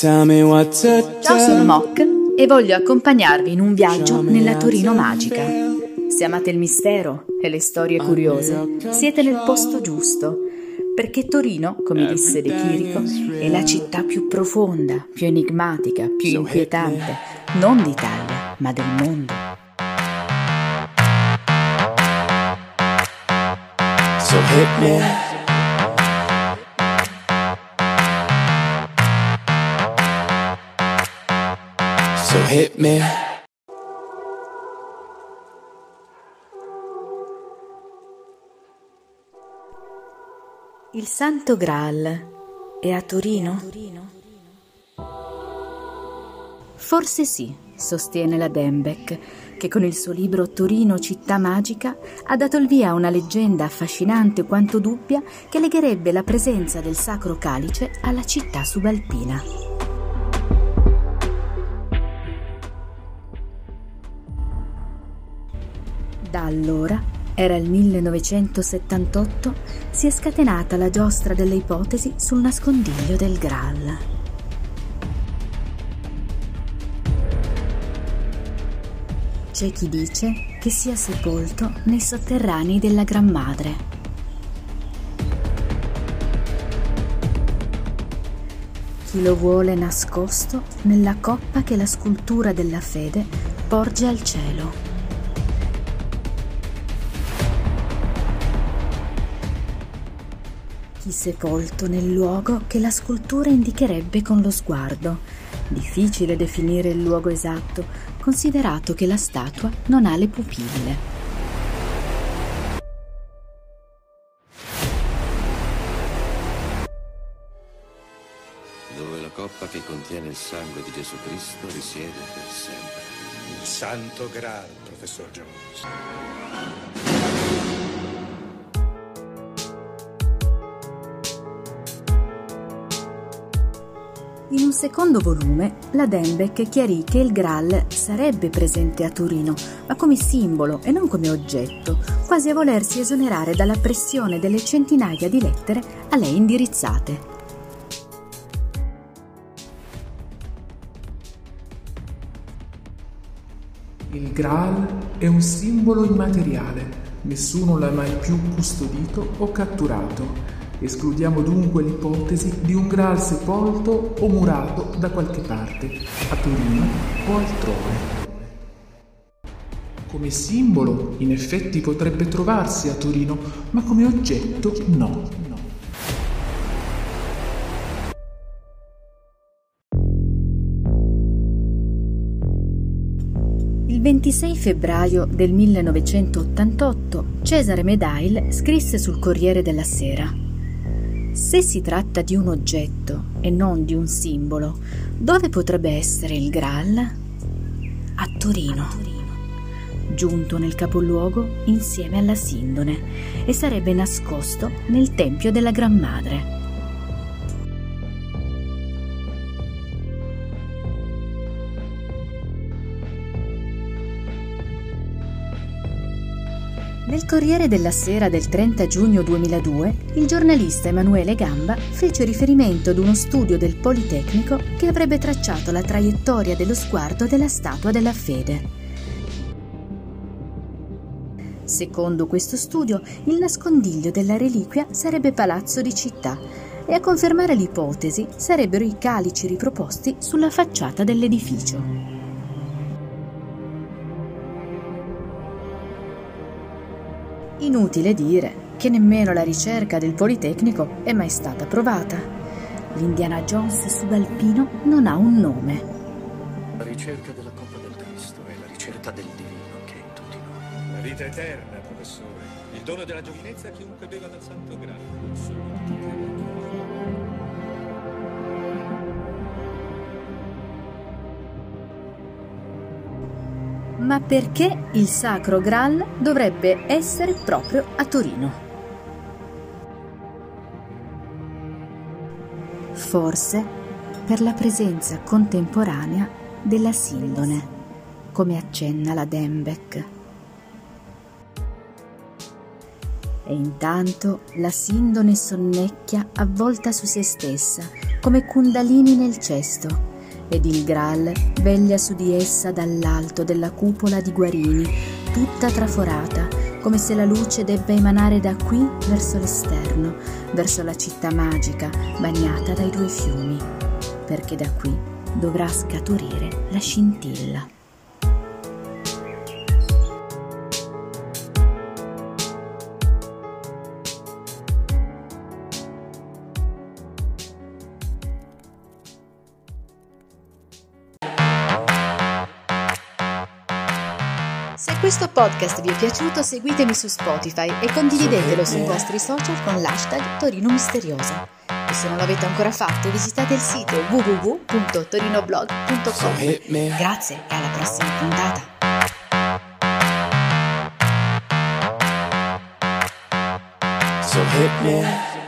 Ciao, sono Mock e voglio accompagnarvi in un viaggio nella Torino magica. Se amate il mistero e le storie curiose, siete nel posto giusto, perché Torino, come disse De Chirico, è la città più profonda, più enigmatica, più inquietante, non d'Italia, ma del mondo. So hit me. So hit me. Il Santo Graal è a Torino? Forse sì, sostiene la Dembeck, che con il suo libro Torino città magica ha dato il via a una leggenda affascinante quanto dubbia che legherebbe la presenza del Sacro Calice alla città subalpina. Da allora, era il 1978, si è scatenata la giostra delle ipotesi sul nascondiglio del Graal. C'è chi dice che sia sepolto nei sotterranei della Gran Madre. Chi lo vuole nascosto nella coppa che la scultura della fede porge al cielo. Chi sepolto nel luogo che la scultura indicherebbe con lo sguardo. Difficile definire il luogo esatto, considerato che la statua non ha le pupille. dove la coppa che contiene il sangue di Gesù Cristo risiede per sempre. Il Santo Graal, professor Jones. In un secondo volume, la Dembeck chiarì che il Graal sarebbe presente a Torino, ma come simbolo e non come oggetto, quasi a volersi esonerare dalla pressione delle centinaia di lettere a lei indirizzate. Il Graal è un simbolo immateriale, nessuno l'ha mai più custodito o catturato. Escludiamo dunque l'ipotesi di un Graal sepolto o murato da qualche parte, a Torino o altrove. Come simbolo, in effetti, potrebbe trovarsi a Torino, ma come oggetto no. Il 26 febbraio del 1988 Cesare Medail scrisse sul Corriere della Sera Se si tratta di un oggetto e non di un simbolo, dove potrebbe essere il Graal? A Torino. Giunto nel capoluogo insieme alla Sindone e sarebbe nascosto nel Tempio della Gran Madre. Nel Corriere della Sera del 30 giugno 2002, il giornalista Emanuele Gamba fece riferimento ad uno studio del Politecnico che avrebbe tracciato la traiettoria dello sguardo della Statua della Fede. Secondo questo studio, il nascondiglio della reliquia sarebbe Palazzo di Città e a confermare l'ipotesi sarebbero i calici riproposti sulla facciata dell'edificio. Inutile dire che nemmeno la ricerca del Politecnico è mai stata provata. L'Indiana Jones subalpino non ha un nome. La ricerca della coppa del Cristo è la ricerca del divino che è in tutti noi. La vita eterna, professore. Il dono della giovinezza a chiunque beva dal Santo Graal. Ma perché il Sacro Graal dovrebbe essere proprio a Torino? Forse per la presenza contemporanea della Sindone, come accenna la Dembeck. E intanto la Sindone sonnecchia avvolta su se stessa, come Kundalini nel cesto, ed il Graal veglia su di essa dall'alto della cupola di Guarini, tutta traforata, come se la luce debba emanare da qui verso l'esterno, verso la città magica bagnata dai due fiumi, perché da qui dovrà scaturire la scintilla. Se questo podcast vi è piaciuto seguitemi su Spotify e condividetelo sui vostri social con l'hashtag Torino Misteriosa. E se non l'avete ancora fatto visitate il sito www.torinoblog.com. Grazie e alla prossima puntata. So hit me.